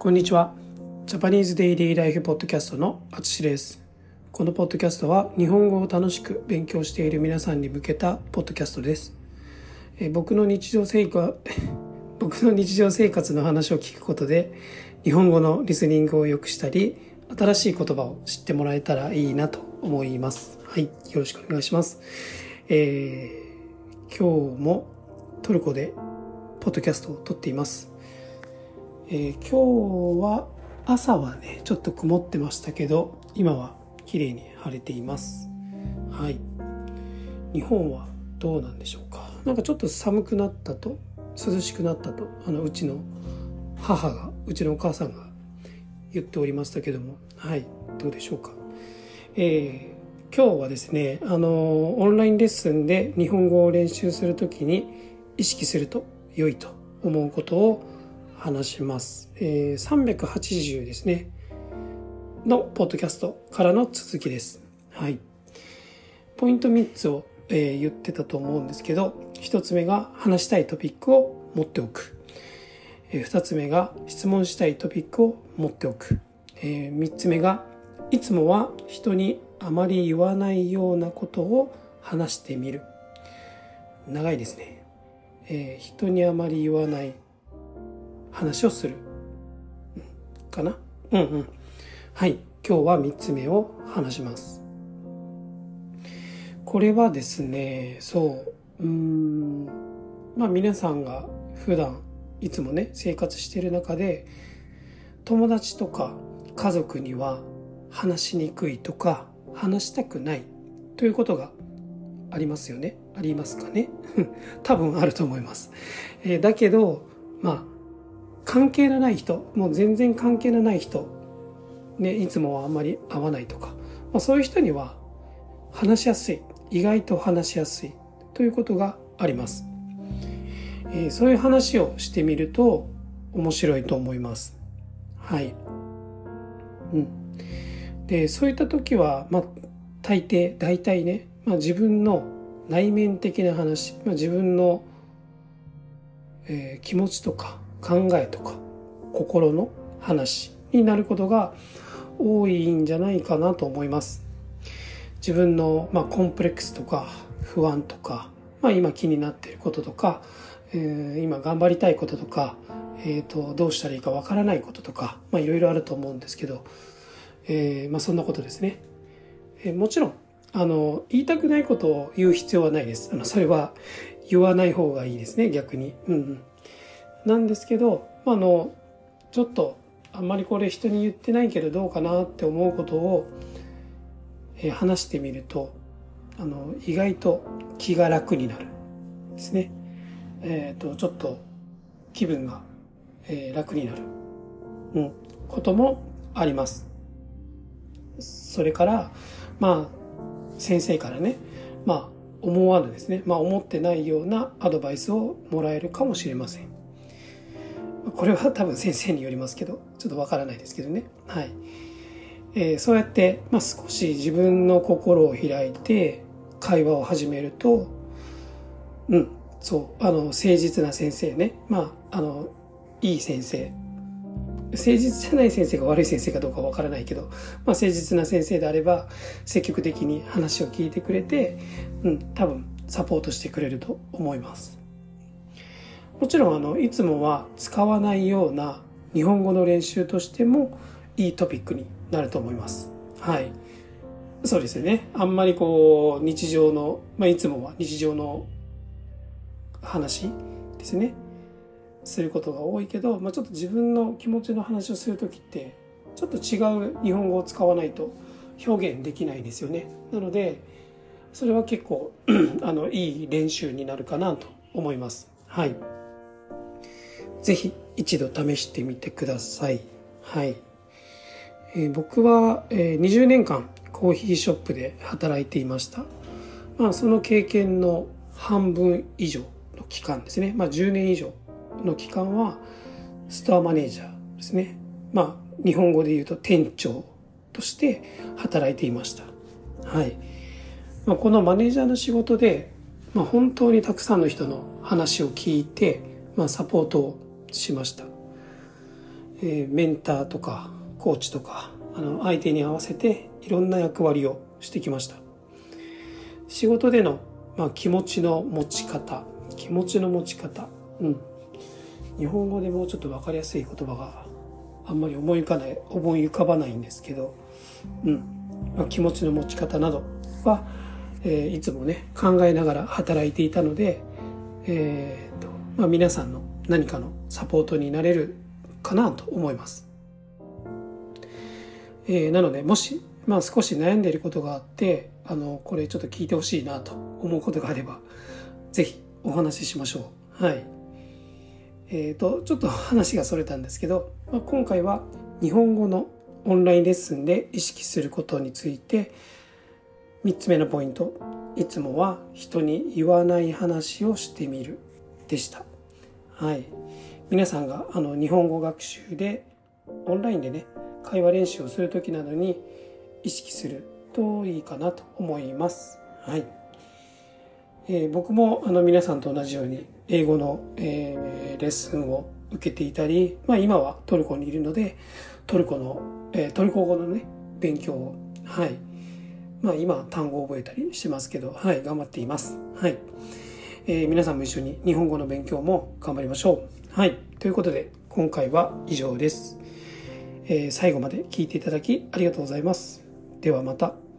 こんにちは。ジャパニーズデイリーライフポッドキャストのあつしです。このポッドキャストは日本語を楽しく勉強している皆さんに向けたポッドキャストです。え僕の日常生活、僕の日常生活の話を聞くことで日本語のリスニングを良くしたり、新しい言葉を知ってもらえたらいいなと思います。はい。よろしくお願いします。えー、今日もトルコでポッドキャストを撮っています。えー、今日は朝はね、ちょっと曇ってましたけど、今は綺麗に晴れています。はい。日本はどうなんでしょうか？なんかちょっと寒くなったと、涼しくなったと、あの、うちの母が、うちのお母さんが言っておりましたけども、はい、どうでしょうか？えー、今日はですね、あの、オンラインレッスンで日本語を練習するときに意識すると良いと思うことを話します。えー、380ですね。のポッドキャストからの続きです。はい。ポイント3つを、えー、言ってたと思うんですけど、1つ目が話したいトピックを持っておく。えー、2つ目が質問したいトピックを持っておく。えー、3つ目がいつもは人にあまり言わないようなことを話してみる。長いですね。えー、人にあまり言わない話をする。かな？うんうん。はい。今日は3つ目を話します。これはですね、そう、うん、まあ皆さんが普段いつもね、生活してる中で、友達とか家族には話しにくいとか、話したくないということがありますよねありますかね？多分あると思います。えー、だけど、まあ、関係のない人、もう全然関係のない人、ね、いつもはあんまり会わないとか、まあ、そういう人には話しやすい、意外と話しやすいということがあります。えー、そういう話をしてみると面白いと思います。はい。うん。で、そういった時は、まあ、大抵、大体ね、まあ、自分の内面的な話、まあ、自分の、えー、気持ちとか考えとか心の話になることが多いんじゃないかなと思います。自分の、まあ、コンプレックスとか不安とか、まあ、今気になっていることとか、えー、今頑張りたいこととか、えーと、どうしたらいいかわからないこととか、まあ、いろいろあると思うんですけど、えーまあ、そんなことですね。えー、もちろんあの、言いたくないことを言う必要はないです。あの、それは言わない方がいいですね、逆に。うん、うん。なんですけど、あの、ちょっと、あんまりこれ人に言ってないけどどうかなって思うことを、えー、話してみると、あの、意外と気が楽になる。ですね。えっ、ー、と、ちょっと気分が、えー、楽になる。うん。こともあります。それから、まあ、先生からね、まあ、思わぬですね、まあ、思ってないようなアドバイスをもらえるかもしれません。これは多分先生によりますけど、ちょっとわからないですけどね。はい。えー、そうやって、まあ、少し自分の心を開いて会話を始めると、うん、そう、あの、誠実な先生ね。まあ、あの、いい先生誠実じゃない先生が悪い先生かどうかわからないけど、まあ、誠実な先生であれば積極的に話を聞いてくれて、うん、多分サポートしてくれると思います。もちろんあのいつもは使わないような日本語の練習としてもいいトピックになると思います。はい。そうですよね。あんまりこう日常の、まあ、いつもは日常の話ですね。することが多いけど、まあ、ちょっと自分の気持ちの話をする時ってちょっと違う日本語を使わないと表現できないですよね。なのでそれは結構 あのいい練習になるかなと思います。はい。ぜひ一度試してみてください。はい。えー、僕は、えー、20年間コーヒーショップで働いていました。まあその経験の半分以上の期間ですね。まあ10年以上の期間はストアマネージャーですね。まあ、日本語で言うと店長として働いていました。はい。まあ、このマネージャーの仕事で、まあ、本当にたくさんの人の話を聞いて、まあ、サポートをしました。えー、メンターとかコーチとかあの相手に合わせていろんな役割をしてきました。仕事での、まあ、気持ちの持ち方気持ちの持ち方。うん。日本語でもうちょっと分かりやすい言葉があんまり思い浮かない思い浮かばないんですけど、うん。まあ、気持ちの持ち方などは、えー、いつもね考えながら働いていたので、えーとまあ、皆さんの何かのサポートになれるかなと思います。えー、なのでもし、まあ、少し悩んでいることがあってあのこれちょっと聞いてほしいなと思うことがあれば是非お話ししましょう。はいえーと、ちょっと話がそれたんですけど、まあ、今回は日本語のオンラインレッスンで意識することについて3つ目のポイントいつもは人に言わない話をしてみるでしたはい。皆さんがあの日本語学習でオンラインでね会話練習をする時などに意識するといいかなと思います。はい、えー、僕もあの皆さんと同じように英語の、えー、レッスンを受けていたり、まあ、今はトルコにいるのでトルコの、えー、トルコ語のね勉強をはい。まあ今単語を覚えたりしてますけどはい頑張っています。はい、えー、皆さんも一緒に日本語の勉強も頑張りましょう。はい。ということで今回は以上です、えー、最後まで聞いていただきありがとうございます。ではまた。